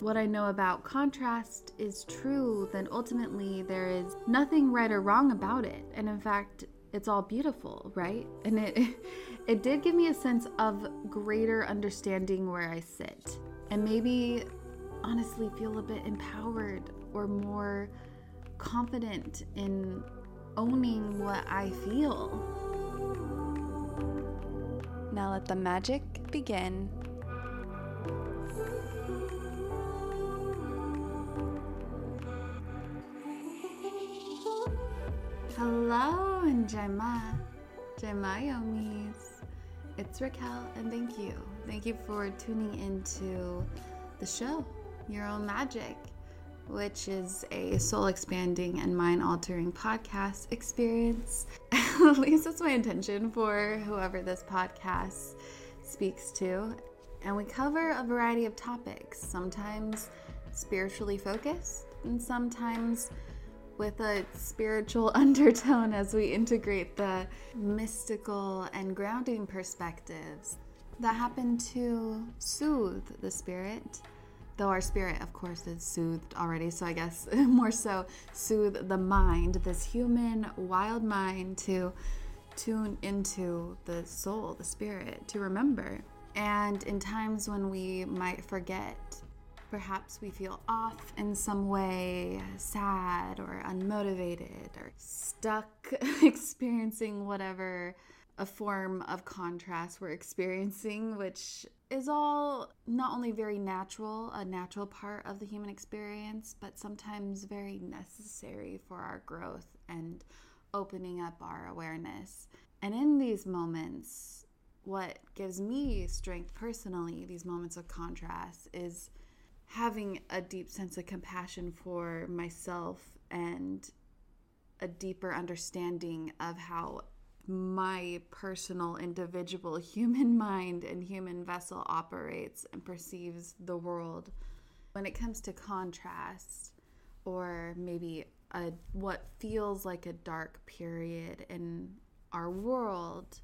What I know about contrast is true, then ultimately there is nothing right or wrong about it. And in fact, it's all beautiful, right? And it it did give me a sense of greater understanding where I sit. And maybe honestly feel a bit empowered or more confident in owning what I feel. Now let the magic begin. Hello and Jaima. Jaima Yomis. It's Raquel and thank you. Thank you for tuning into the show, Your Own Magic, which is a soul expanding and mind altering podcast experience. At least that's my intention for whoever this podcast speaks to. And we cover a variety of topics, sometimes spiritually focused, and sometimes with a spiritual undertone as we integrate the mystical and grounding perspectives that happen to soothe the spirit. Though our spirit, of course, is soothed already, so I guess more so soothe the mind, this human wild mind to tune into the soul, the spirit, to remember. And in times when we might forget Perhaps we feel off in some way, sad or unmotivated or stuck experiencing whatever a form of contrast we're experiencing, which is all not only very natural, a natural part of the human experience, but sometimes very necessary for our growth and opening up our awareness. And in these moments, what gives me strength personally, these moments of contrast, is having a deep sense of compassion for myself and a deeper understanding of how my personal individual human mind and human vessel operates and perceives the world. When it comes to contrast or maybe a what feels like a dark period in our world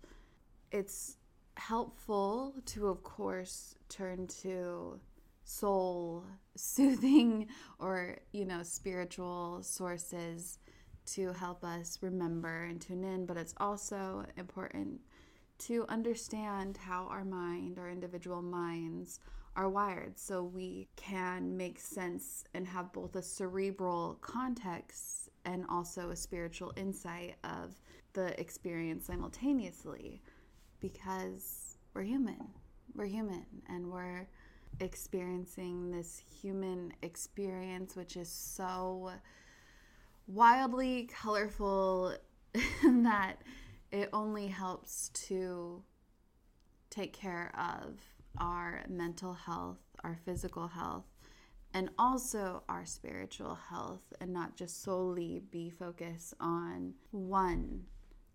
it's helpful to of course turn to soul soothing or, you know, spiritual sources to help us remember and tune in, but it's also important to understand how our mind, our individual minds, are wired so we can make sense and have both a cerebral context and also a spiritual insight of the experience simultaneously because we're human. We're human and we're experiencing this human experience, which is so wildly colorful that it only helps to take care of our mental health, our physical health, and also our spiritual health, and not just solely be focused on one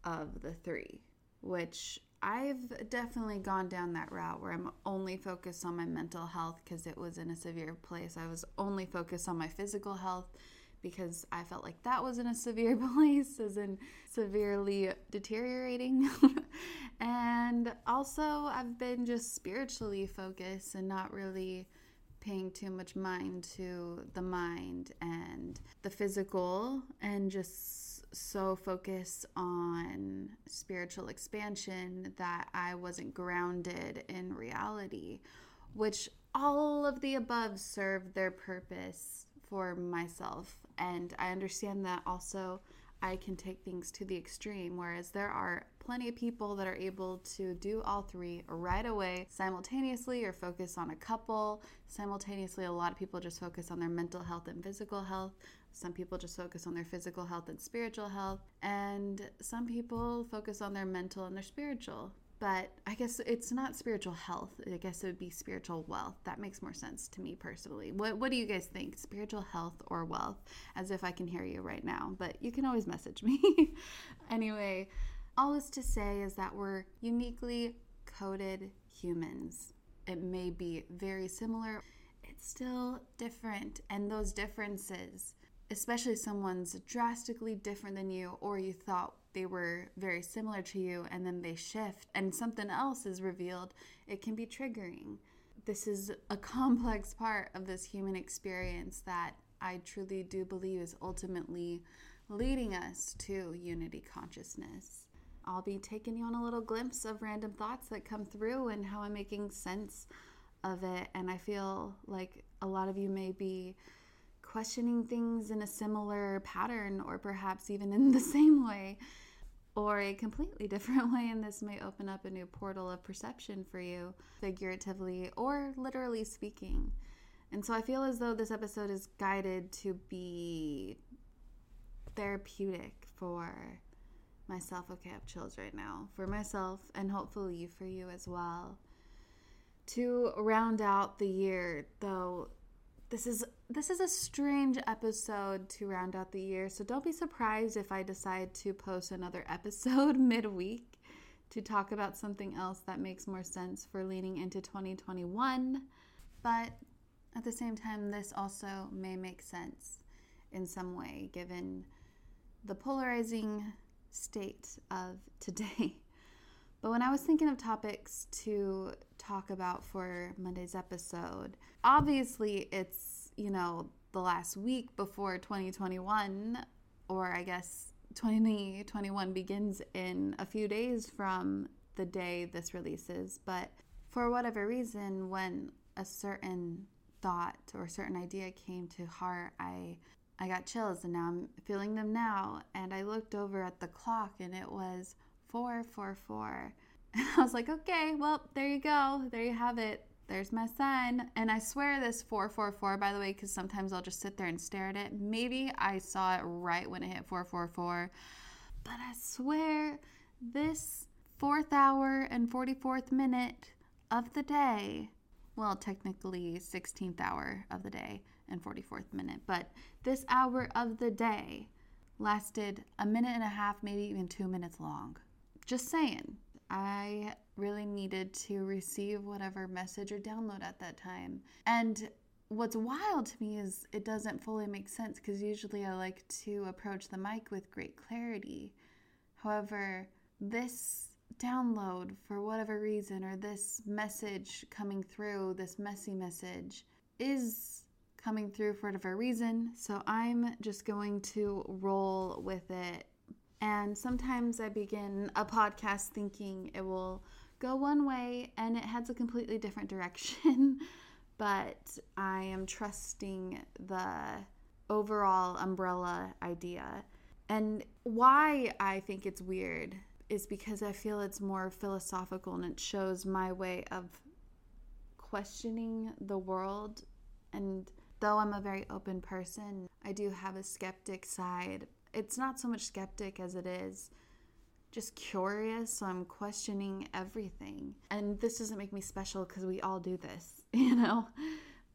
of the three, which I've definitely gone down that route where I'm only focused on my mental health because it was in a severe place. I was only focused on my physical health because I felt like that was in a severe place, as in severely deteriorating. and also, I've been just spiritually focused and not really paying too much mind to the mind and the physical and just so focused on spiritual expansion that I wasn't grounded in reality, which all of the above served their purpose for myself. And I understand that also I can take things to the extreme, whereas there are plenty of people that are able to do all three right away simultaneously or focus on a couple. Simultaneously, a lot of people just focus on their mental health and physical health. Some people just focus on their physical health and spiritual health. And some people focus on their mental and their spiritual but I guess it's not spiritual health. I guess it would be spiritual wealth. That makes more sense to me personally. What what do you guys think? Spiritual health or wealth? As if I can hear you right now, but you can always message me. anyway, all this to say is that we're uniquely coded humans. It may be very similar, it's still different, and those differences, especially someone's drastically different than you or you thought they were very similar to you and then they shift and something else is revealed, it can be triggering. This is a complex part of this human experience that I truly do believe is ultimately leading us to unity consciousness. I'll be taking you on a little glimpse of random thoughts that come through and how I'm making sense of it. And I feel like a lot of you may be questioning things in a similar pattern or perhaps even in the same way or a completely different way, and this may open up a new portal of perception for you, figuratively or literally speaking. And so I feel as though this episode is guided to be therapeutic for myself. Okay, I have chills right now. For myself, and hopefully for you as well. To round out the year, though, this is this is a strange episode to round out the year, so don't be surprised if I decide to post another episode midweek to talk about something else that makes more sense for leaning into 2021. But at the same time, this also may make sense in some way given the polarizing state of today. But when I was thinking of topics to talk about for Monday's episode, obviously it's, you know, the last week before 2021, or I guess 2021 begins in a few days from the day this releases. But for whatever reason, when a certain thought or certain idea came to heart, I I got chills and now I'm feeling them now. And I looked over at the clock and it was 444. And I was like, okay, well, there you go. There you have it. There's my sign. And I swear this 444, by the way, because sometimes I'll just sit there and stare at it. Maybe I saw it right when it hit 444. But I swear this fourth hour and 44th minute of the day, well, technically 16th hour of the day and 44th minute, but this hour of the day lasted a minute and a half, maybe even two minutes long. Just saying. I really needed to receive whatever message or download at that time. And what's wild to me is it doesn't fully make sense because usually I like to approach the mic with great clarity. However, this download, for whatever reason, or this message coming through, this messy message, is coming through for whatever reason. So I'm just going to roll with it and sometimes I begin a podcast thinking it will go one way and it heads a completely different direction. but I am trusting the overall umbrella idea. And why I think it's weird is because I feel it's more philosophical and it shows my way of questioning the world. And though I'm a very open person, I do have a skeptic side it's not so much skeptic as it is just curious. So I'm questioning everything. And this doesn't make me special because we all do this, you know?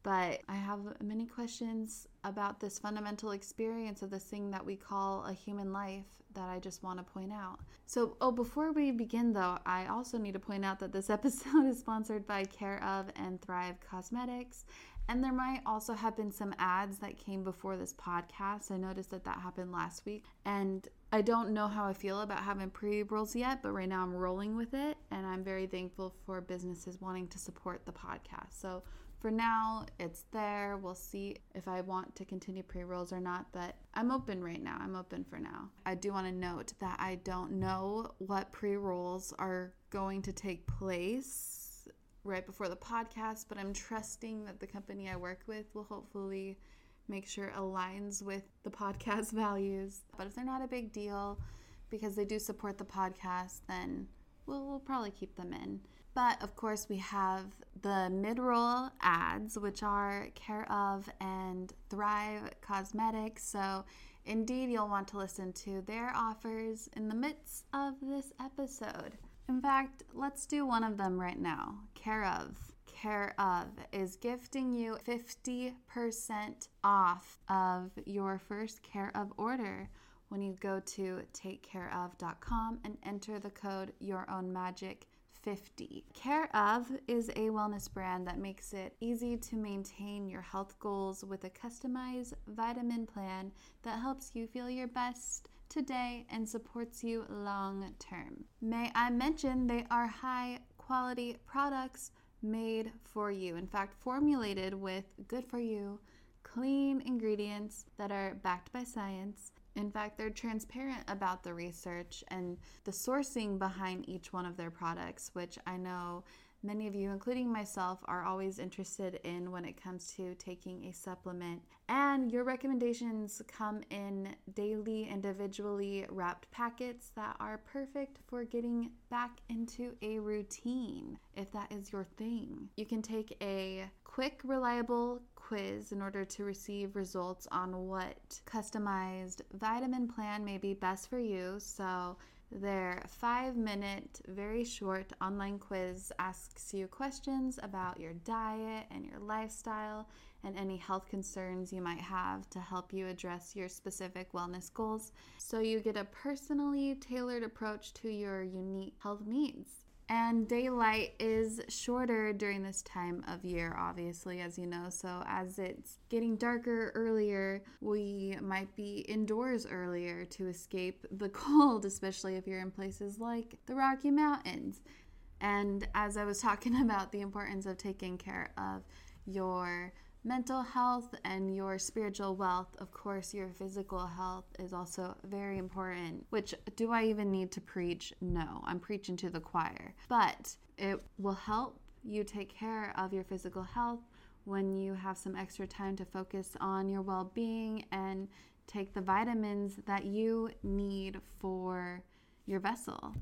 But I have many questions about this fundamental experience of this thing that we call a human life that I just want to point out. So, oh, before we begin though, I also need to point out that this episode is sponsored by Care of and Thrive Causemetics. And there might also have been some ads that came before this podcast. I noticed that that happened last week. And I don't know how I feel about having pre rolls yet, but right now I'm rolling with it. And I'm very thankful for businesses wanting to support the podcast. So for now, it's there. We'll see if I want to continue pre rolls or not, but I'm open right now. I'm open for now. I do want to note that I don't know what pre rolls are going to take place right before the podcast, but I'm trusting that the company I work with will hopefully make sure aligns with the podcast values. But if they're not a big deal because they do support the podcast, then we'll, we'll probably keep them in. But of course, we have the mid roll ads, which are Care of and Thrive Causemetics. So, indeed, you'll want to listen to their offers in the midst of this episode. In fact, let's do one of them right now. Care of. Care of is gifting you 50% off of your first Care of order when you go to takecareof.com and enter the code Your Own Magic 50. Care of is a wellness brand that makes it easy to maintain your health goals with a customized vitamin plan that helps you feel your best today and supports you long term. May I mention they are high quality products made for you. In fact, formulated with good for you, clean ingredients that are backed by science in fact, they're transparent about the research and the sourcing behind each one of their products, which I know many of you, including myself, are always interested in when it comes to taking a supplement. And your recommendations come in daily, individually wrapped packets that are perfect for getting back into a routine if that is your thing. You can take a quick, reliable quiz in order to receive results on what customized vitamin plan may be best for you. So, their five minute, very short online quiz asks you questions about your diet and your lifestyle and any health concerns you might have to help you address your specific wellness goals. So you get a personally tailored approach to your unique health needs. And daylight is shorter during this time of year, obviously, as you know. So, as it's getting darker earlier, we might be indoors earlier to escape the cold, especially if you're in places like the Rocky Mountains. And as I was talking about the importance of taking care of your mental health and your spiritual wealth, of course, your physical health is also very important. Which, do I even need to preach? No, I'm preaching to the choir. But it will help you take care of your physical health when you have some extra time to focus on your well being and take the vitamins that you need for your vessel.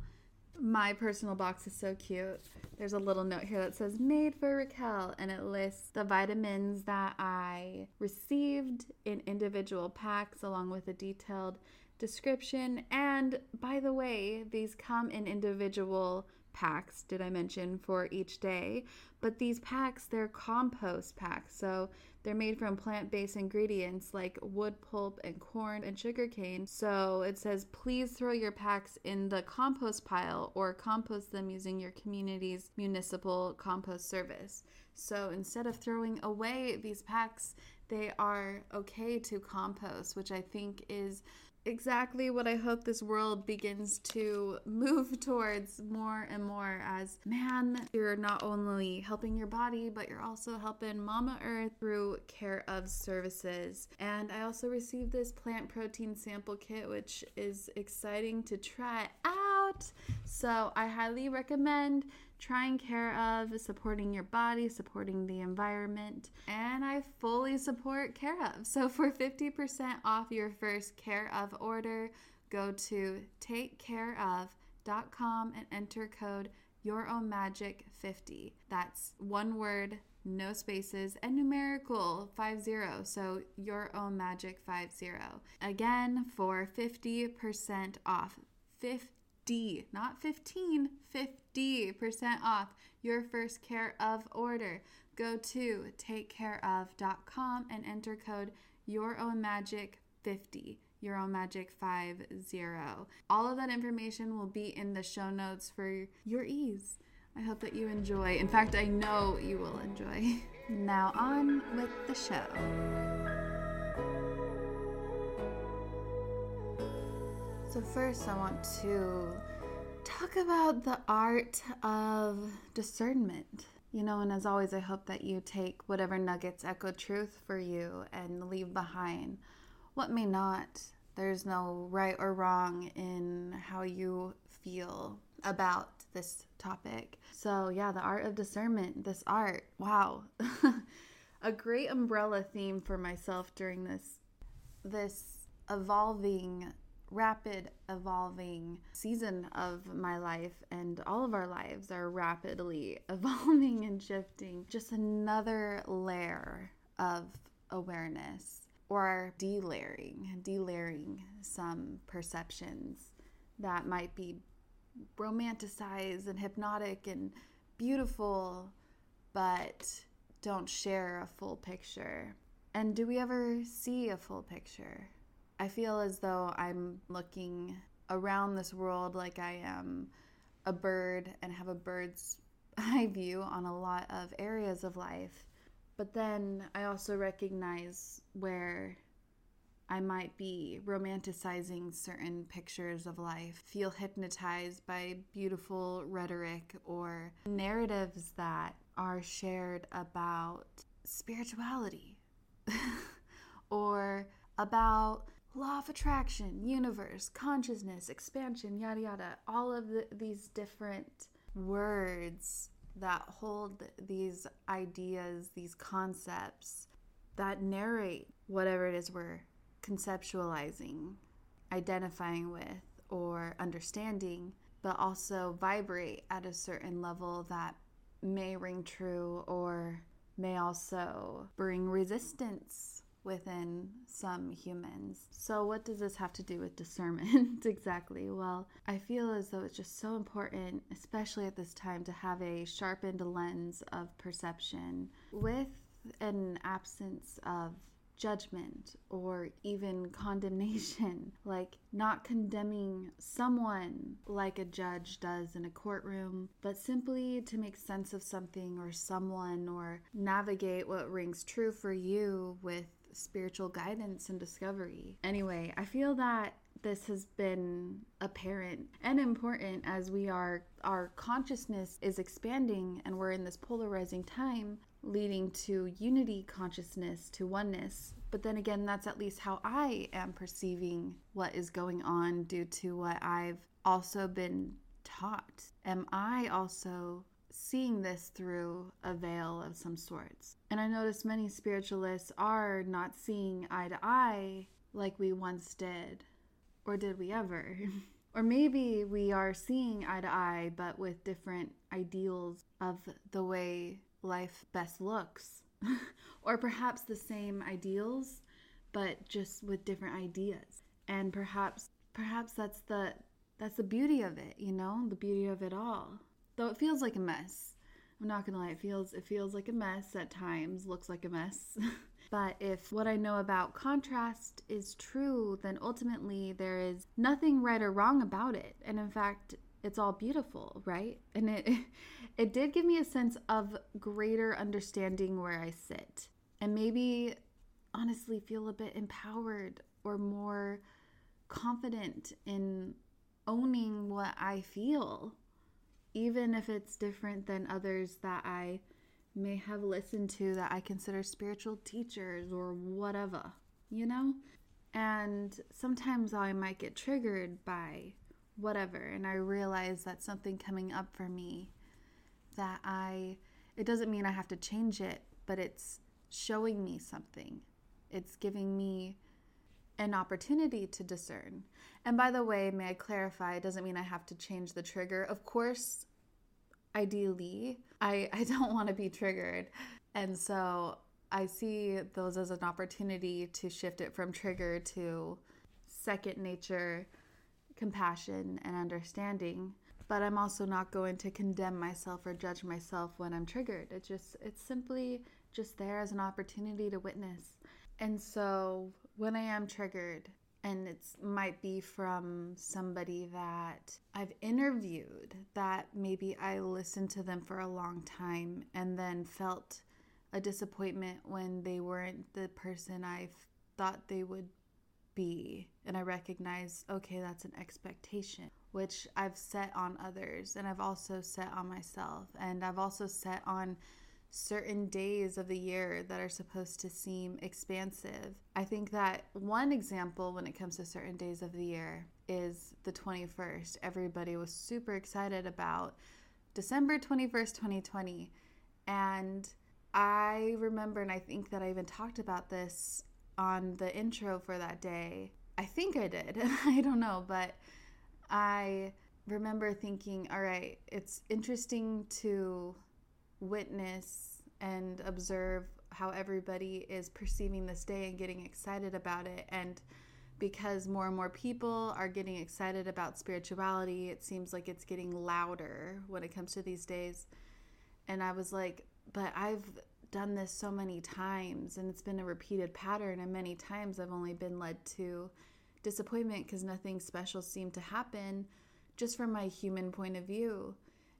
My personal box is so cute. There's a little note here that says made for Raquel, and it lists the vitamins that I received in individual packs along with a detailed description. And by the way, these come in individual packs, did I mention, for each day. But these packs, they're compost packs. So they're made from plant based ingredients like wood pulp and corn and sugarcane. So it says, please throw your packs in the compost pile or compost them using your community's municipal compost service. So instead of throwing away these packs, they are okay to compost, which I think is exactly what I hope this world begins to move towards more and more as man, you're not only helping your body, but you're also helping Mama Earth through care of services. And I also received this plant protein sample kit, which is exciting to try out. So I highly recommend trying care of, supporting your body, supporting the environment, and I fully support Care of. So for 50% off your first Care of order, go to takecareof.com and enter code your own magic 50. That's one word, no spaces, and numerical 50. So your own magic 50. Again, for 50% off. 50, not 15, 50% off your first care of order. Go to takecareof.com and enter code your own magic 50 your own magic 50 all of that information will be in the show notes for your ease. I hope that you enjoy. In fact i know you will enjoy. Now on with the show so first i want to talk about the art of discernment. You know, and as always, I hope that you take whatever nuggets echo truth for you and leave behind what may not. There's no right or wrong in how you feel about this topic. So, yeah, the art of discernment, this art, wow. a great umbrella theme for myself during this this evolving rapid evolving season of my life and all of our lives are rapidly evolving and shifting. Just another layer of awareness or delayering delayering some perceptions that might be romanticized and hypnotic and beautiful but don't share a full picture. And do we ever see a full picture I feel as though I'm looking around this world like I am a bird and have a bird's eye view on a lot of areas of life. But then I also recognize where I might be romanticizing certain pictures of life, feel hypnotized by beautiful rhetoric or narratives that are shared about spirituality or about law of attraction, universe, consciousness, expansion, yada yada, all of the, these different words that hold these ideas, these concepts that narrate whatever it is we're conceptualizing, identifying with, or understanding, but also vibrate at a certain level that may ring true or may also bring resistance within some humans. So, what does this have to do with discernment exactly? Well, I feel as though it's just so important, especially at this time, to have a sharpened lens of perception with an absence of judgment or even condemnation, like not condemning someone like a judge does in a courtroom, but simply to make sense of something or someone or navigate what rings true for you with spiritual guidance and discovery. Anyway, I feel that this has been apparent and important as we are our consciousness is expanding and we're in this polarizing time leading to unity consciousness to oneness but then again that's at least how i am perceiving what is going on due to what i've also been taught am i also seeing this through a veil of some sorts. And I notice many spiritualists are not seeing eye to eye like we once did. Or did we ever? or maybe we are seeing eye to eye, but with different ideals of the way life best looks. or perhaps the same ideals, but just with different ideas. And perhaps perhaps that's the that's the beauty of it, you know, the beauty of it all though it feels like a mess. I'm not gonna lie, it feels it feels like a mess at times, looks like a mess. but if what I know about contrast is true, then ultimately there is nothing right or wrong about it. And in fact, it's all beautiful, right? And it it did give me a sense of greater understanding where I sit. And maybe honestly feel a bit empowered or more confident in owning what I feel even if it's different than others that I may have listened to that I consider spiritual teachers or whatever, you know? And sometimes I might get triggered by whatever, and I realize that's something coming up for me that I, it doesn't mean I have to change it, but it's showing me something. It's giving me an opportunity to discern. And by the way, may I clarify, it doesn't mean I have to change the trigger. Of course, ideally, I, I don't want to be triggered. And so I see those as an opportunity to shift it from trigger to second nature, compassion, and understanding. But I'm also not going to condemn myself or judge myself when I'm triggered. It's just, it's simply just there as an opportunity to witness. And so when I am triggered, and it might be from somebody that I've interviewed that maybe I listened to them for a long time and then felt a disappointment when they weren't the person I thought they would be. And I recognize, okay, that's an expectation, which I've set on others and I've also set on myself. And I've also set on certain days of the year that are supposed to seem expansive. I think that one example when it comes to certain days of the year is the 21st. Everybody was super excited about December 21st, 2020. And I remember, and I think that I even talked about this on the intro for that day. I think I did. I don't know, but I remember thinking, all right, it's interesting to witness and observe how everybody is perceiving this day and getting excited about it. And because more and more people are getting excited about spirituality, it seems like it's getting louder when it comes to these days. And I was like, but I've done this so many times and it's been a repeated pattern. And many times I've only been led to disappointment because nothing special seemed to happen just from my human point of view.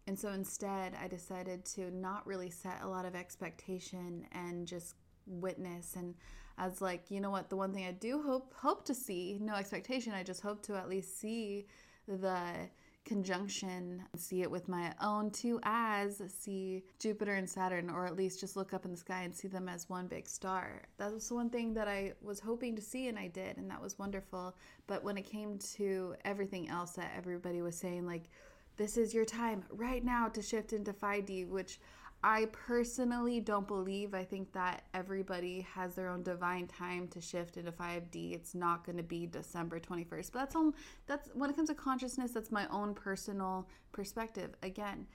And so instead, I decided to not really set a lot of expectation and just witness. And I was like you know what? The one thing i do hope hope to see no expectation i just hope to at least see the conjunction see it with my own two eyes see jupiter and saturn or at least just look up in the sky and see them as one big star. That was the one thing that i was hoping to see and i did and that was wonderful. But when it came to everything else that everybody was saying like this is your time right now to shift into 5d which I personally don't believe. I think that everybody has their own divine time to shift into 5D. It's not going to be December 21st. But that's all that's when it comes to consciousness, that's my own personal perspective. Again,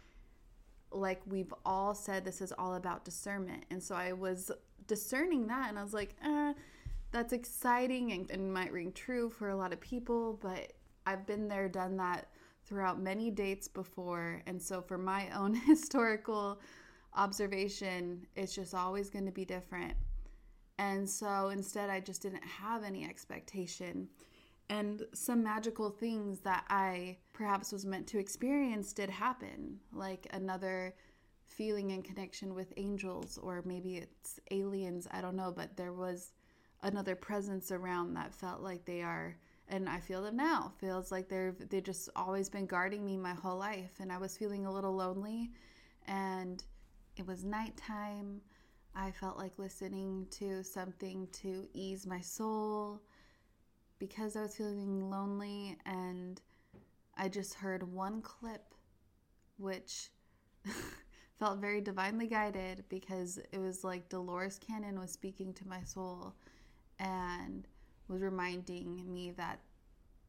like we've all said this is all about discernment. And so I was discerning that and I was like, eh, that's exciting and, and might ring true for a lot of people, but I've been there, done that throughout many dates before. And so for my own historical observation, it's just always going to be different. And so instead, I just didn't have any expectation. And some magical things that I perhaps was meant to experience did happen, like another feeling and connection with angels, or maybe it's aliens, I don't know, but there was another presence around that felt like they are and I feel them now. Feels like they've they've just always been guarding me my whole life and I was feeling a little lonely and it was nighttime. I felt like listening to something to ease my soul because I was feeling lonely, and I just heard one clip which felt very divinely guided because it was like Dolores Cannon was speaking to my soul and was reminding me that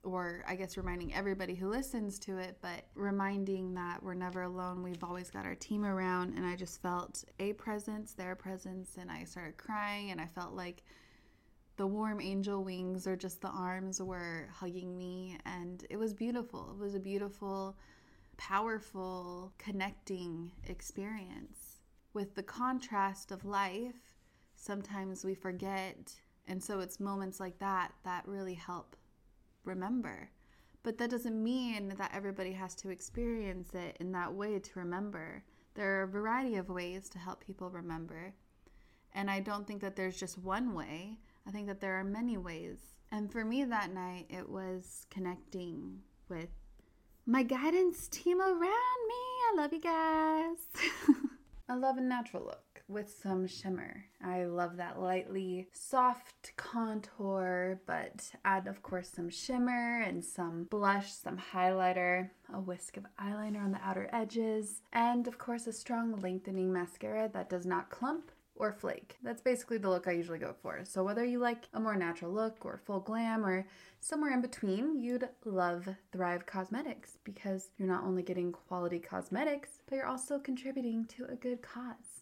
or I guess reminding everybody who listens to it, but reminding that we're never alone. We've always got our team around. And I just felt a presence, their presence, and I started crying. And I felt like the warm angel wings or just the arms were hugging me. And it was beautiful. It was a beautiful, powerful, connecting experience. With the contrast of life, sometimes we forget. And so it's moments like that that really help remember. But that doesn't mean that everybody has to experience it in that way to remember. There are a variety of ways to help people remember. And I don't think that there's just one way. I think that there are many ways. And for me that night, it was connecting with my guidance team around me. I love you guys. I love a natural look with some shimmer. I love that lightly soft contour, but add, of course, some shimmer and some blush, some highlighter, a whisk of eyeliner on the outer edges, and of course, a strong lengthening mascara that does not clump or flake. That's basically the look I usually go for. So whether you like a more natural look or full glam or somewhere in between, you'd love Thrive Causemetics because you're not only getting quality cosmetics, but you're also contributing to a good cause.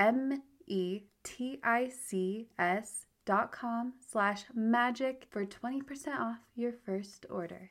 M E T I C S dot com slash magic for 20% off your first order.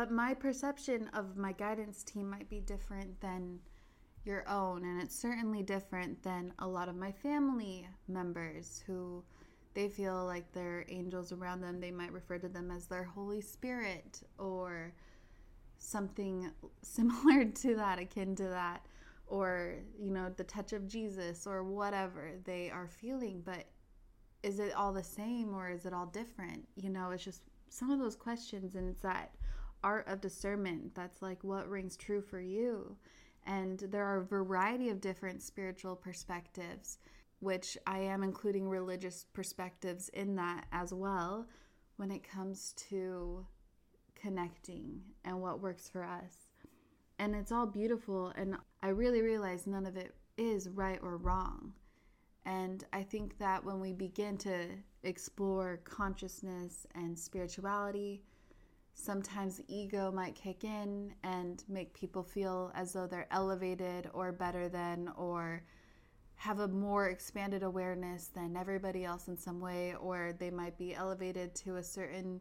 But my perception of my guidance team might be different than your own, and it's certainly different than a lot of my family members who they feel like they're angels around them. They might refer to them as their Holy Spirit or something similar to that, akin to that, or, you know, the touch of Jesus or whatever they are feeling. But is it all the same or is it all different? You know, it's just some of those questions, and it's that art of discernment that's like what rings true for you. And there are a variety of different spiritual perspectives which i am including religious perspectives in that as well when it comes to connecting and what works for us. And it's all beautiful and i really realize none of it is right or wrong. And i think that when we begin to explore consciousness and spirituality sometimes ego might kick in and make people feel as though they're elevated or better than or have a more expanded awareness than everybody else in some way or they might be elevated to a certain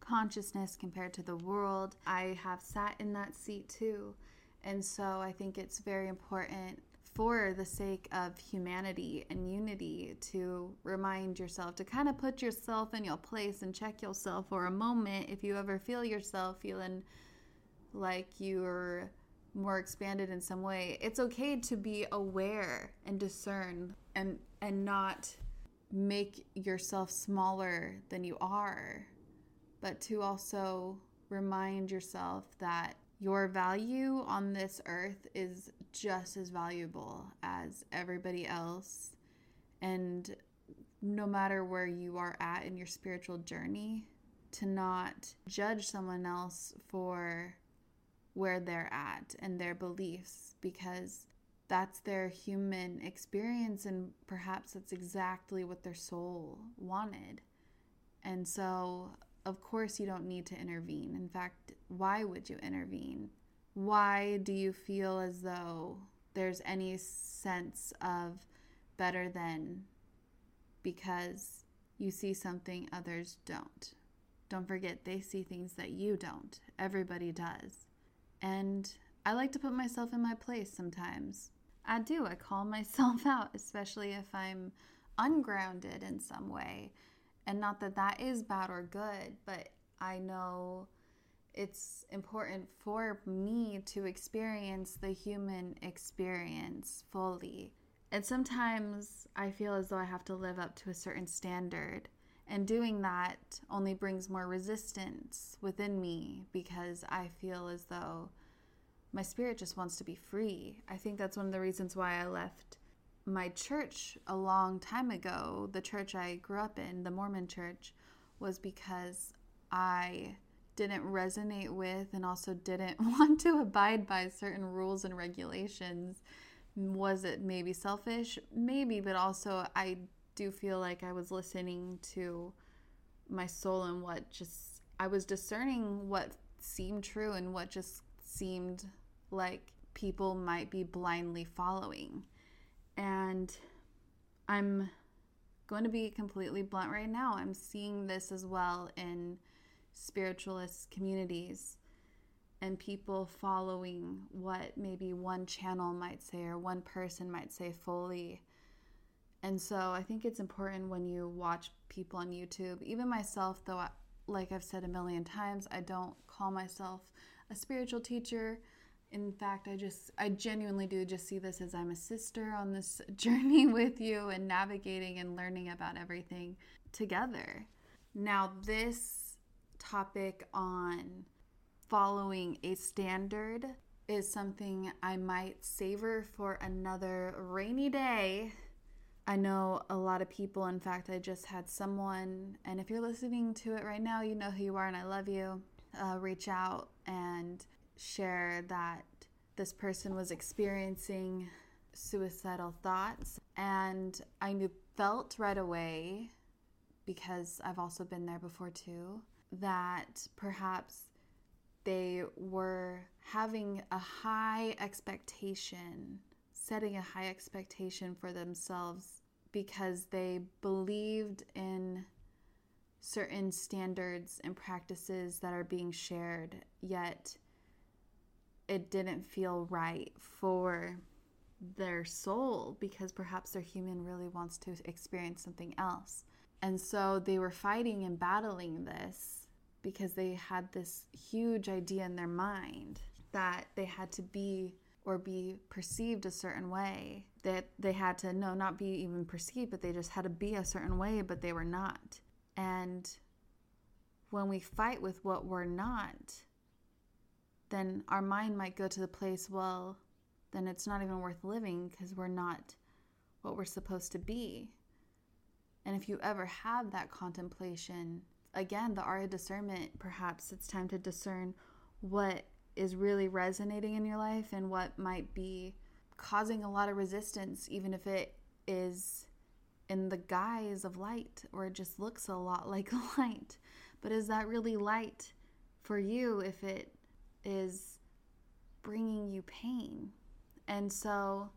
consciousness compared to the world. I have sat in that seat too. And so I think it's very important for the sake of humanity and unity to remind yourself to kind of put yourself in your place and check yourself for a moment. If you ever feel yourself feeling like you're more expanded in some way it's okay to be aware and discern and and not make yourself smaller than you are but to also remind yourself that your value on this earth is just as valuable as everybody else. And no matter where you are at in your spiritual journey, to not judge someone else for where they're at and their beliefs because that's their human experience and perhaps that's exactly what their soul wanted. And so, of course, you don't need to intervene. In fact, why would you intervene? why do you feel as though there's any sense of better than because you see something others don't? Don't forget, they see things that you don't. Everybody does. And I like to put myself in my place sometimes. I do. I call myself out, especially if I'm ungrounded in some way. And not that that is bad or good, but I know it's important for me to experience the human experience fully. And sometimes I feel as though I have to live up to a certain standard. And doing that only brings more resistance within me because I feel as though my spirit just wants to be free. I think that's one of the reasons why I left my church a long time ago. The church I grew up in, the Mormon church, was because I didn't resonate with and also didn't want to abide by certain rules and regulations Was it maybe selfish? Maybe, but also I do feel like I was listening to my soul and what just I was discerning what seemed true and what just seemed like people might be blindly following. And I'm going to be completely blunt right now. I'm seeing this as well in spiritualist communities and people following what maybe one channel might say or one person might say fully. And so I think it's important when you watch people on YouTube, even myself, though, I, like I've said a million times, I don't call myself a spiritual teacher. In fact, I just, I genuinely do just see this as I'm a sister on this journey with you and navigating and learning about everything together. Now, this topic on following a standard is something I might savor for another rainy day. I know a lot of people, in fact, I just had someone, and if you're listening to it right now, you know who you are and I love you, uh, reach out and share that this person was experiencing suicidal thoughts. And I knew, felt right away, because I've also been there before too, that perhaps they were having a high expectation, setting a high expectation for themselves because they believed in certain standards and practices that are being shared, yet it didn't feel right for their soul because perhaps their human really wants to experience something else. And so they were fighting and battling this because they had this huge idea in their mind that they had to be or be perceived a certain way that they had to no not be even perceived but they just had to be a certain way but they were not and when we fight with what we're not then our mind might go to the place well then it's not even worth living because we're not what we're supposed to be and if you ever have that contemplation again, the art of discernment, perhaps it's time to discern what is really resonating in your life and what might be causing a lot of resistance, even if it is in the guise of light or it just looks a lot like light. But is that really light for you if it is bringing you pain? And so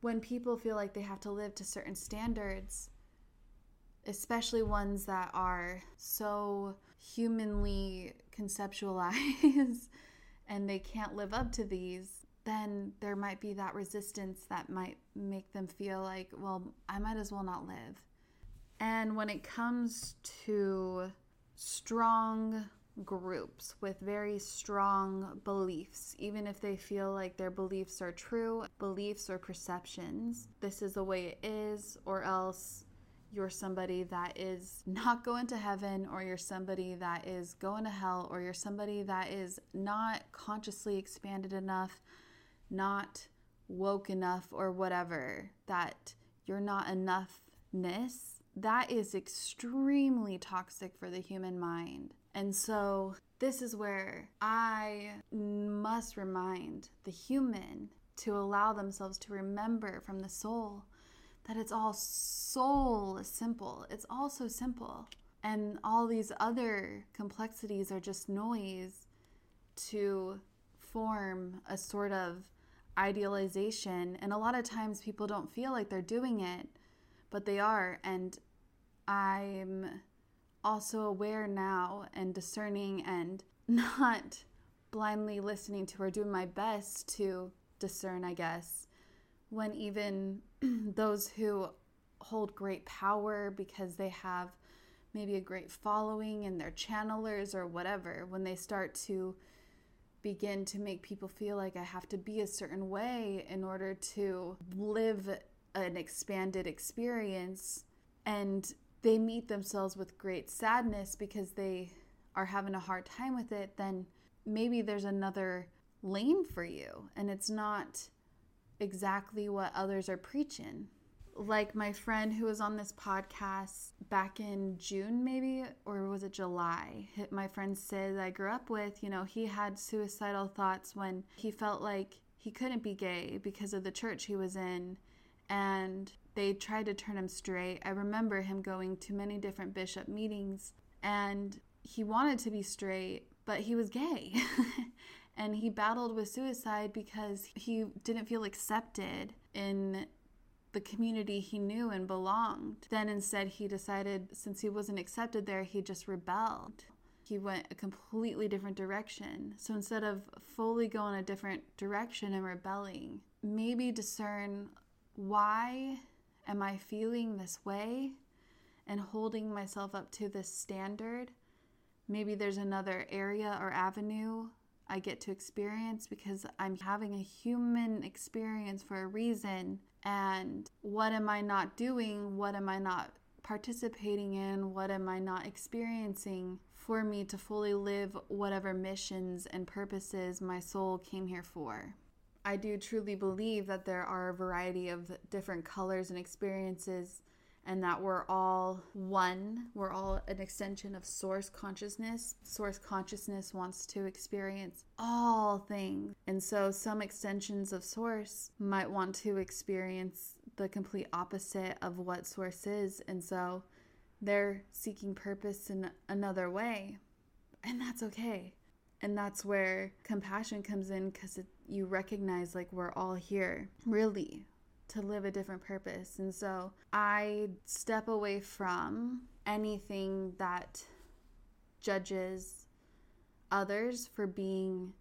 when people feel like they have to live to certain standards, especially ones that are so humanly conceptualized and they can't live up to these, then there might be that resistance that might make them feel like, well, I might as well not live. And when it comes to strong groups with very strong beliefs, even if they feel like their beliefs are true, beliefs or perceptions, this is the way it is, or else you're somebody that is not going to heaven, or you're somebody that is going to hell, or you're somebody that is not consciously expanded enough, not woke enough, or whatever, that you're not enoughness, that is extremely toxic for the human mind. And so, this is where I must remind the human to allow themselves to remember from the soul that it's all soul simple. It's all so simple. And all these other complexities are just noise to form a sort of idealization. And a lot of times people don't feel like they're doing it, but they are. And I'm also aware now and discerning and not blindly listening to or doing my best to discern, I guess, when even those who hold great power because they have maybe a great following and they're channelers or whatever, when they start to begin to make people feel like I have to be a certain way in order to live an expanded experience and they meet themselves with great sadness because they are having a hard time with it, then maybe there's another lane for you and it's not exactly what others are preaching. Like my friend who was on this podcast back in June, maybe, or was it July? My friend Sid I grew up with, you know, he had suicidal thoughts when he felt like he couldn't be gay because of the church he was in. And they tried to turn him straight. I remember him going to many different bishop meetings and he wanted to be straight, but he was gay. and he battled with suicide because he didn't feel accepted in the community he knew and belonged. Then instead, he decided since he wasn't accepted there, he just rebelled. He went a completely different direction. So instead of fully going a different direction and rebelling, maybe discern why am I feeling this way and holding myself up to this standard. Maybe there's another area or avenue I get to experience because I'm having a human experience for a reason. And what am I not doing? What am I not participating in? What am I not experiencing for me to fully live whatever missions and purposes my soul came here for? I do truly believe that there are a variety of different colors and experiences and that we're all one. We're all an extension of source consciousness. Source consciousness wants to experience all things. And so some extensions of source might want to experience the complete opposite of what source is. And so they're seeking purpose in another way. And that's okay. And that's where compassion comes in because you recognize like we're all here. Really, to live a different purpose. And so I step away from anything that judges others for being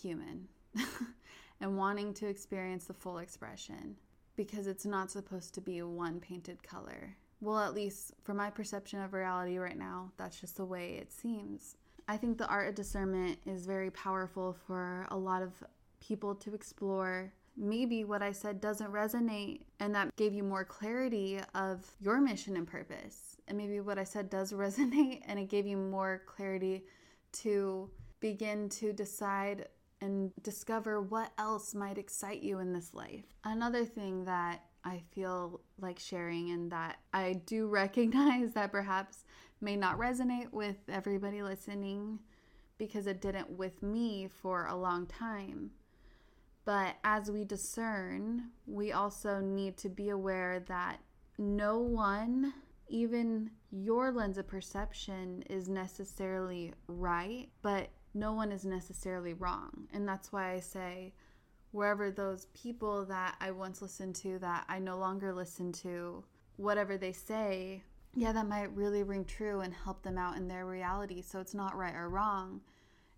human and wanting to experience the full expression because it's not supposed to be one painted color. Well, at least for my perception of reality right now, that's just the way it seems. I think the art of discernment is very powerful for a lot of people to explore maybe what I said doesn't resonate and that gave you more clarity of your mission and purpose. And maybe what I said does resonate and it gave you more clarity to begin to decide and discover what else might excite you in this life. Another thing that I feel like sharing and that I do recognize that perhaps may not resonate with everybody listening because it didn't with me for a long time but as we discern, we also need to be aware that no one, even your lens of perception, is necessarily right, but no one is necessarily wrong. And that's why I say, wherever those people that I once listened to that I no longer listen to, whatever they say, yeah, that might really ring true and help them out in their reality. So it's not right or wrong.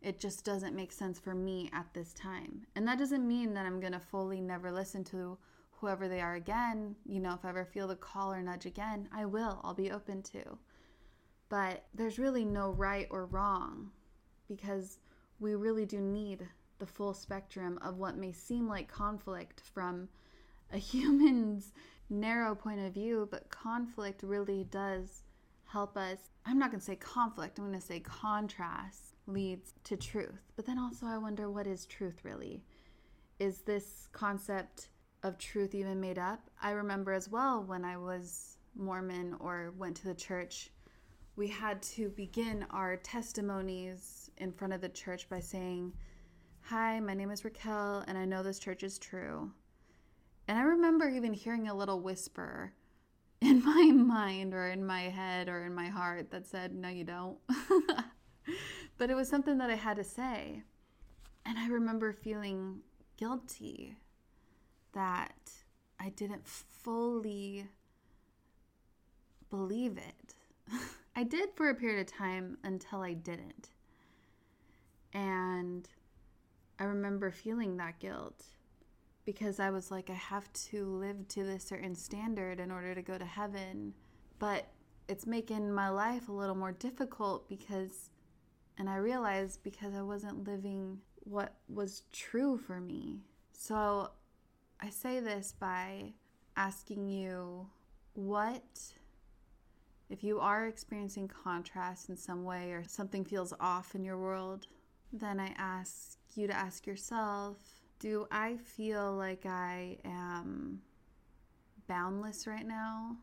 It just doesn't make sense for me at this time. And that doesn't mean that I'm going to fully never listen to whoever they are again. You know, if I ever feel the call or nudge again, I will. I'll be open to. But there's really no right or wrong because we really do need the full spectrum of what may seem like conflict from a human's narrow point of view, but conflict really does help us. I'm not going to say conflict, I'm going to say contrast leads to truth. But then also, I wonder what is truth really? Is this concept of truth even made up? I remember as well when I was Mormon or went to the church, we had to begin our testimonies in front of the church by saying, Hi, my name is Raquel, and I know this church is true. And I remember even hearing a little whisper in my mind or in my head or in my heart that said, No, you don't. but it was something that I had to say. And I remember feeling guilty that I didn't fully believe it. I did for a period of time until I didn't. And I remember feeling that guilt because I was like, I have to live to this certain standard in order to go to heaven. But it's making my life a little more difficult because and I realized because I wasn't living what was true for me. So I say this by asking you what, if you are experiencing contrast in some way or something feels off in your world, then I ask you to ask yourself do I feel like I am boundless right now?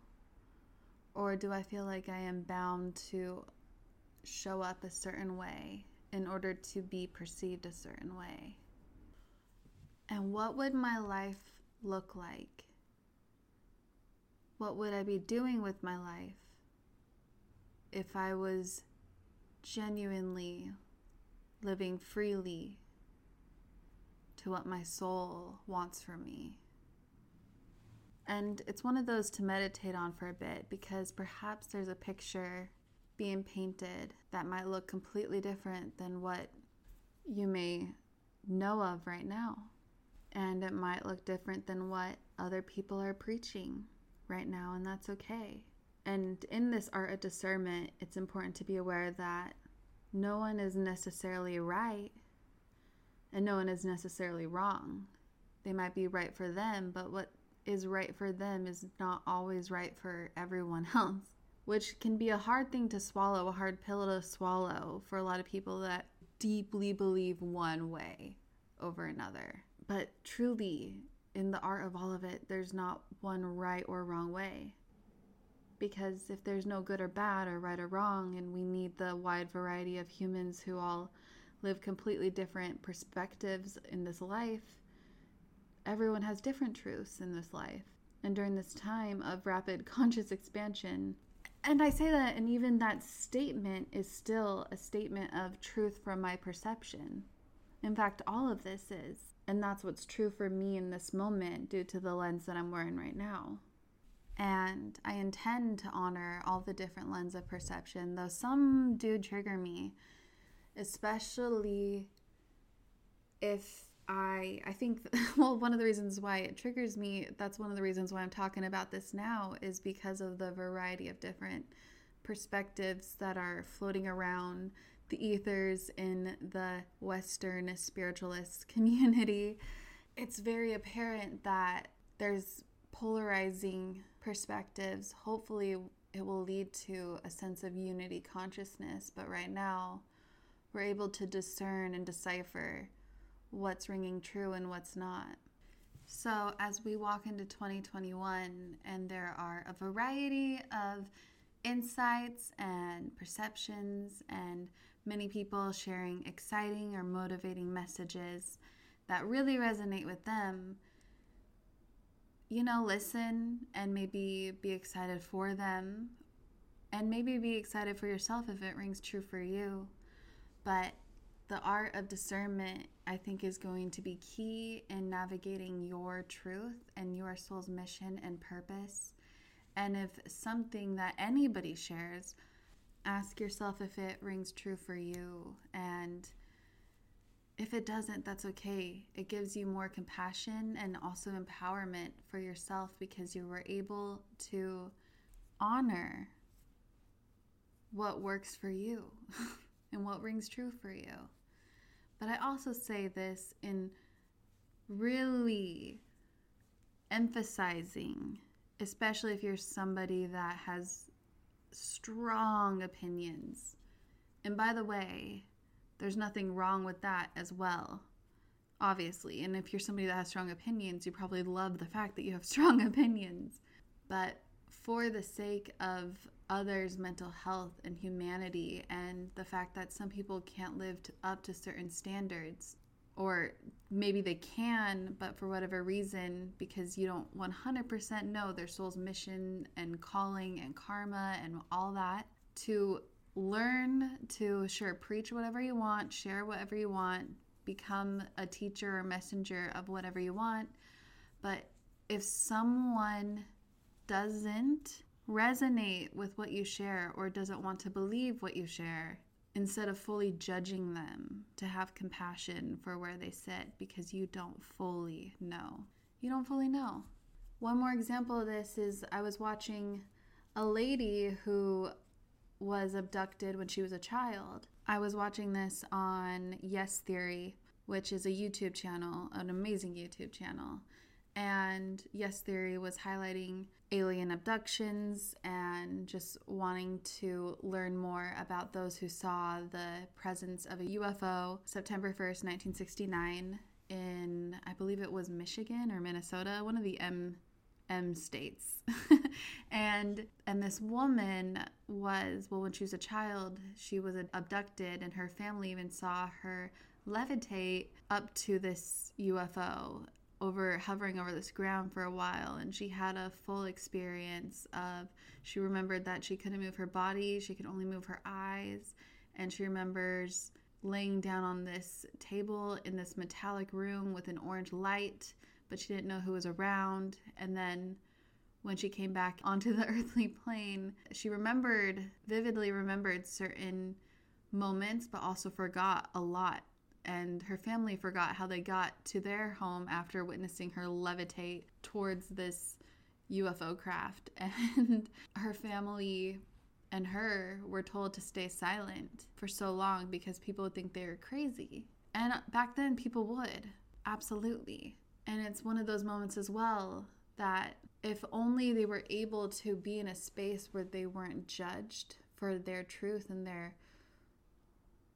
Or do I feel like I am bound to show up a certain way in order to be perceived a certain way. And what would my life look like? What would I be doing with my life if I was genuinely living freely to what my soul wants for me? And it's one of those to meditate on for a bit because perhaps there's a picture being painted that might look completely different than what you may know of right now. And it might look different than what other people are preaching right now, and that's okay. And in this art of discernment, it's important to be aware that no one is necessarily right and no one is necessarily wrong. They might be right for them, but what is right for them is not always right for everyone else, which can be a hard thing to swallow, a hard pill to swallow for a lot of people that deeply believe one way over another. But truly, in the art of all of it, there's not one right or wrong way. Because if there's no good or bad or right or wrong, and we need the wide variety of humans who all live completely different perspectives in this life, everyone has different truths in this life. And during this time of rapid conscious expansion, and I say that, and even that statement is still a statement of truth from my perception. In fact, all of this is. And that's what's true for me in this moment due to the lens that I'm wearing right now. And I intend to honor all the different lens of perception, though some do trigger me, especially if I I think well one of the reasons why it triggers me that's one of the reasons why I'm talking about this now is because of the variety of different perspectives that are floating around the ethers in the western spiritualist community. It's very apparent that there's polarizing perspectives. Hopefully it will lead to a sense of unity consciousness but right now we're able to discern and decipher what's ringing true and what's not. So, as we walk into 2021, and there are a variety of insights and perceptions, and many people sharing exciting or motivating messages that really resonate with them, you know, listen and maybe be excited for them, and maybe be excited for yourself if it rings true for you. But the art of discernment, I think, is going to be key in navigating your truth and your soul's mission and purpose. And if something that anybody shares, ask yourself if it rings true for you. And if it doesn't, that's okay. It gives you more compassion and also empowerment for yourself because you were able to honor what works for you and what rings true for you. But I also say this in really emphasizing, especially if you're somebody that has strong opinions. And by the way, there's nothing wrong with that as well, obviously. And if you're somebody that has strong opinions, you probably love the fact that you have strong opinions. But for the sake of others' mental health and humanity, and the fact that some people can't live to, up to certain standards, or maybe they can, but for whatever reason, because you don't 100% know their soul's mission and calling and karma and all that, to learn to sure preach whatever you want, share whatever you want, become a teacher or messenger of whatever you want. But if someone doesn't resonate with what you share or doesn't want to believe what you share, instead of fully judging them, to have compassion for where they sit because you don't fully know. You don't fully know. One more example of this is I was watching a lady who was abducted when she was a child. I was watching this on Yes Theory, which is a YouTube channel, an amazing YouTube channel. And Yes Theory was highlighting alien abductions and just wanting to learn more about those who saw the presence of a UFO September 1st, 1969 in I believe it was Michigan or Minnesota, one of the M M states. and and this woman was well when she was a child, she was abducted and her family even saw her levitate up to this UFO over hovering over this ground for a while and she had a full experience of she remembered that she couldn't move her body she could only move her eyes and she remembers laying down on this table in this metallic room with an orange light but she didn't know who was around and then when she came back onto the earthly plane she remembered vividly remembered certain moments but also forgot a lot and her family forgot how they got to their home after witnessing her levitate towards this UFO craft. And her family and her were told to stay silent for so long because people would think they were crazy. And back then, people would. Absolutely. And it's one of those moments as well that if only they were able to be in a space where they weren't judged for their truth and their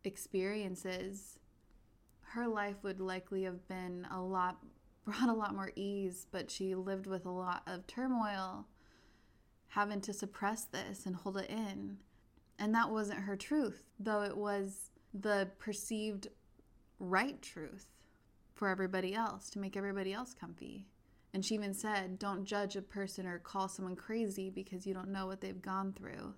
experiences, her life would likely have been a lot brought a lot more ease, but she lived with a lot of turmoil, having to suppress this and hold it in. And that wasn't her truth, though it was the perceived right truth for everybody else to make everybody else comfy. And she even said, Don't judge a person or call someone crazy because you don't know what they've gone through.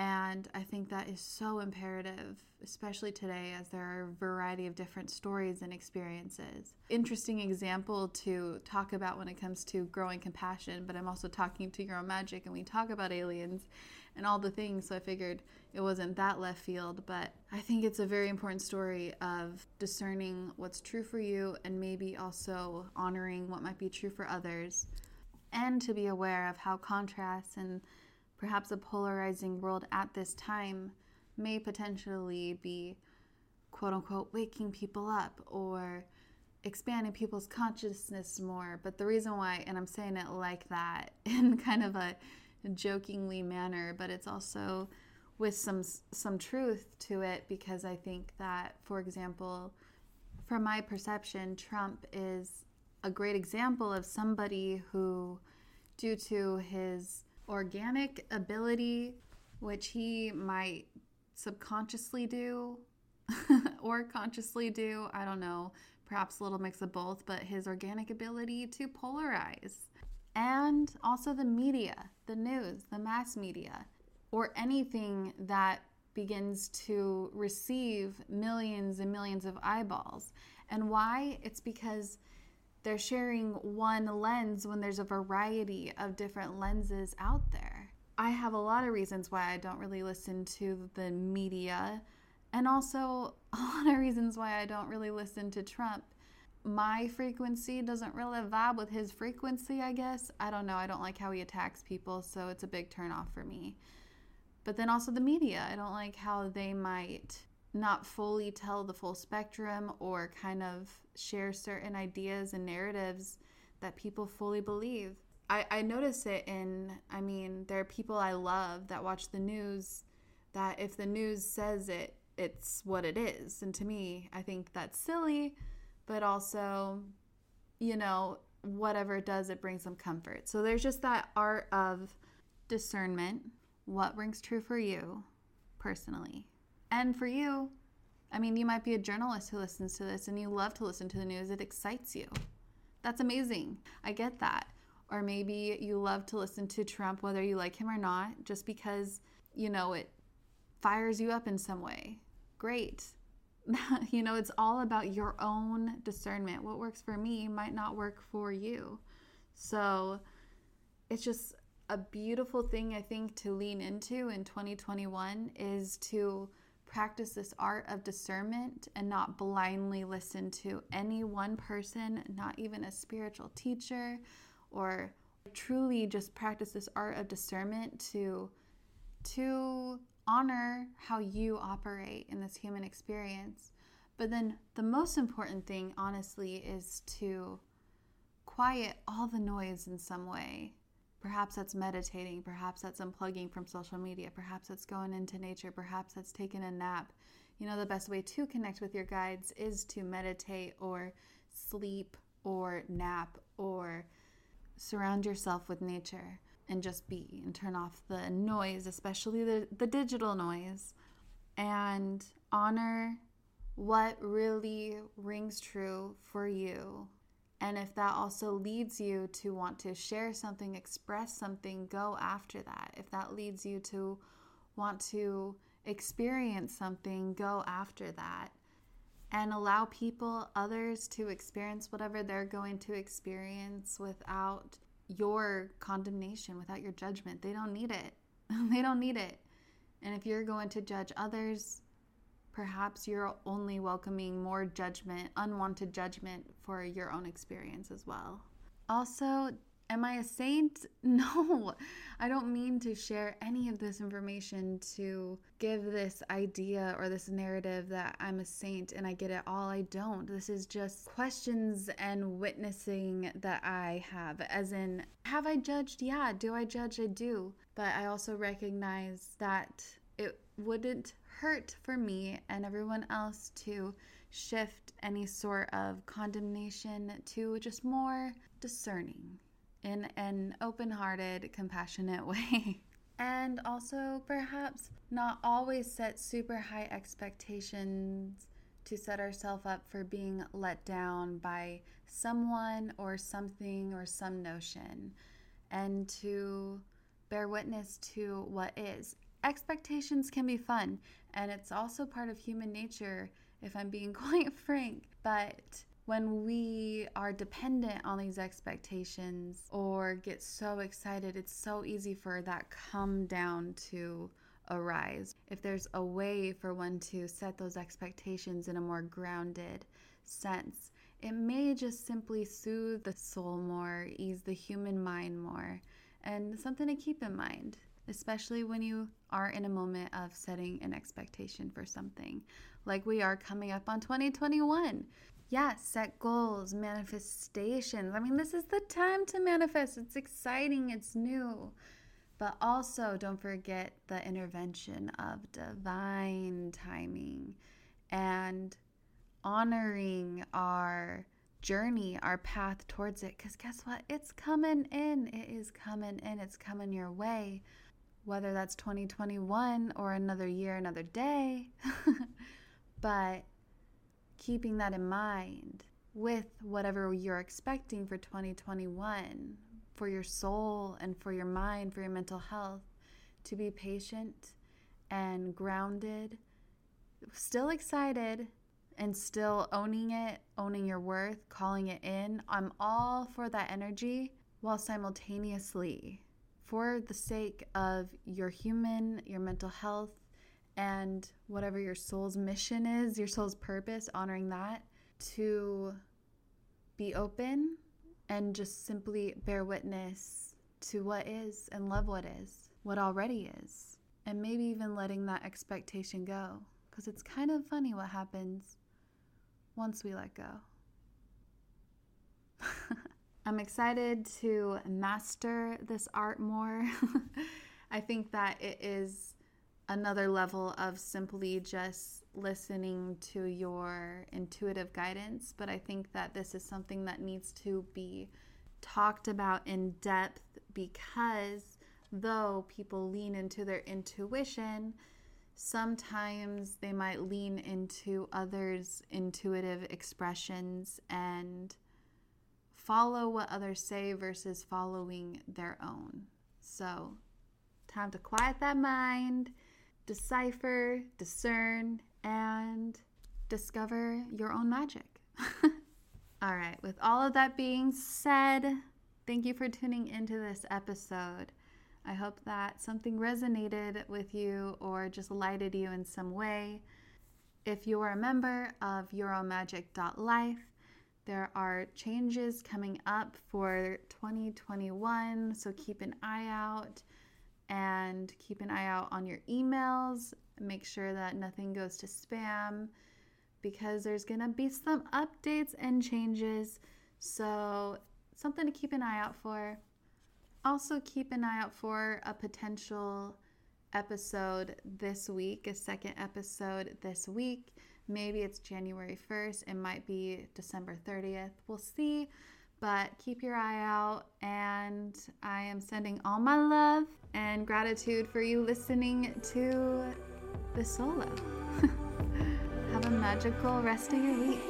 And I think that is so imperative, especially today, as there are a variety of different stories and experiences. Interesting example to talk about when it comes to growing compassion, but I'm also talking to Your Own Magic, and we talk about aliens and all the things. So I figured it wasn't that left field, but I think it's a very important story of discerning what's true for you and maybe also honoring what might be true for others, and to be aware of how contrasts and perhaps a polarizing world at this time may potentially be quote unquote waking people up or expanding people's consciousness more. But the reason why, and I'm saying it like that in kind of a jokingly manner, but it's also with some some truth to it because I think that, for example, from my perception, Trump is a great example of somebody who, due to his organic ability, which he might subconsciously do or consciously do. I don't know, perhaps a little mix of both, but his organic ability to polarize. And also the media, the news, the mass media, or anything that begins to receive millions and millions of eyeballs. And why? It's because they're sharing one lens when there's a variety of different lenses out there. I have a lot of reasons why I don't really listen to the media, and also a lot of reasons why I don't really listen to Trump. My frequency doesn't really vibe with his frequency, I guess. I don't know. I don't like how he attacks people, so it's a big turnoff for me. But then also the media. I don't like how they might not fully tell the full spectrum or kind of share certain ideas and narratives that people fully believe. I, I notice it in, I mean, there are people I love that watch the news that if the news says it, it's what it is. And to me, I think that's silly, but also, you know, whatever it does, it brings them comfort. So there's just that art of discernment. What rings true for you personally? And for you, I mean, you might be a journalist who listens to this and you love to listen to the news, it excites you. That's amazing. I get that. Or maybe you love to listen to Trump, whether you like him or not, just because, you know, it fires you up in some way. Great. you know, it's all about your own discernment. What works for me might not work for you. So it's just a beautiful thing, I think, to lean into in 2021 is to practice this art of discernment and not blindly listen to any one person, not even a spiritual teacher, or truly just practice this art of discernment to to honor how you operate in this human experience. But then the most important thing honestly is to quiet all the noise in some way Perhaps that's meditating, perhaps that's unplugging from social media, perhaps that's going into nature, perhaps that's taking a nap. You know, the best way to connect with your guides is to meditate or sleep or nap or surround yourself with nature and just be and turn off the noise, especially the, the digital noise, and honor what really rings true for you. And if that also leads you to want to share something, express something, go after that. If that leads you to want to experience something, go after that. And allow people, others, to experience whatever they're going to experience without your condemnation, without your judgment. They don't need it. they don't need it. And if you're going to judge others, perhaps you're only welcoming more judgment, unwanted judgment for your own experience as well. Also, am I a saint? No, I don't mean to share any of this information to give this idea or this narrative that I'm a saint and I get it all. I don't. This is just questions and witnessing that I have, as in, have I judged? Yeah. Do I judge? I do. But I also recognize that it wouldn't hurt for me and everyone else to shift any sort of condemnation to just more discerning in an open hearted, compassionate way. and also, perhaps not always set super high expectations to set ourselves up for being let down by someone or something or some notion, and to bear witness to what is. Expectations can be fun, and it's also part of human nature, if I'm being quite frank. But when we are dependent on these expectations or get so excited, it's so easy for that come down to arise. If there's a way for one to set those expectations in a more grounded sense, it may just simply soothe the soul more, ease the human mind more, and something to keep in mind, especially when you are in a moment of setting an expectation for something. Like we are coming up on 2021 yeah, set goals, manifestations. I mean, this is the time to manifest. It's exciting, it's new. But also, don't forget the intervention of divine timing and honoring our journey, our path towards it. Because guess what? It's coming in. It is coming in. It's coming your way. Whether that's 2021 or another year, another day. but keeping that in mind with whatever you're expecting for 2021 for your soul and for your mind, for your mental health, to be patient and grounded, still excited and still owning it, owning your worth, calling it in. I'm all for that energy while simultaneously, for the sake of your human, your mental health, and whatever your soul's mission is, your soul's purpose, honoring that, to be open and just simply bear witness to what is and love what is, what already is, and maybe even letting that expectation go. Because it's kind of funny what happens once we let go. I'm excited to master this art more. I think that it is another level of simply just listening to your intuitive guidance. But I think that this is something that needs to be talked about in depth because though people lean into their intuition, sometimes they might lean into others' intuitive expressions and follow what others say versus following their own. So, time to quiet that mind decipher, discern, and discover your own magic. all right, with all of that being said, thank you for tuning into this episode. I hope that something resonated with you or just lighted you in some way. If you are a member of YourOwnMagic.life, there are changes coming up for 2021, so keep an eye out and keep an eye out on your emails. Make sure that nothing goes to spam because there's going to be some updates and changes. So, something to keep an eye out for. Also, keep an eye out for a potential episode this week, a second episode this week. Maybe it's January 1st, it might be December 30th. We'll see, but keep your eye out. And I am sending all my love and gratitude for you listening to the solo. Have a magical rest of your week.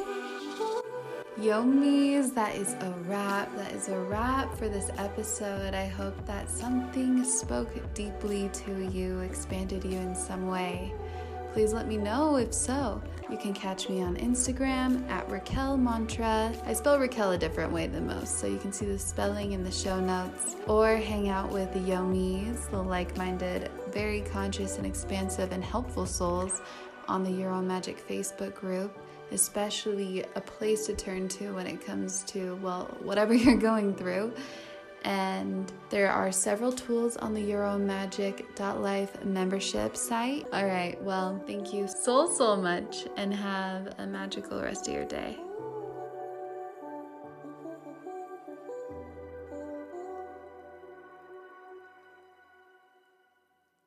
Yomis, that is a wrap. That is a wrap for this episode. I hope that something spoke deeply to you, expanded you in some way. Please let me know if so. You can catch me on Instagram at Raquel Mantra. I spell Raquel a different way than most, so you can see the spelling in the show notes. Or hang out with the Yomis, the like minded, very conscious and expansive and helpful souls on the Own Magic Facebook group especially a place to turn to when it comes to, well, whatever you're going through. And there are several tools on the YourOwnMagic.life membership site. All right, well, thank you so, so much and have a magical rest of your day.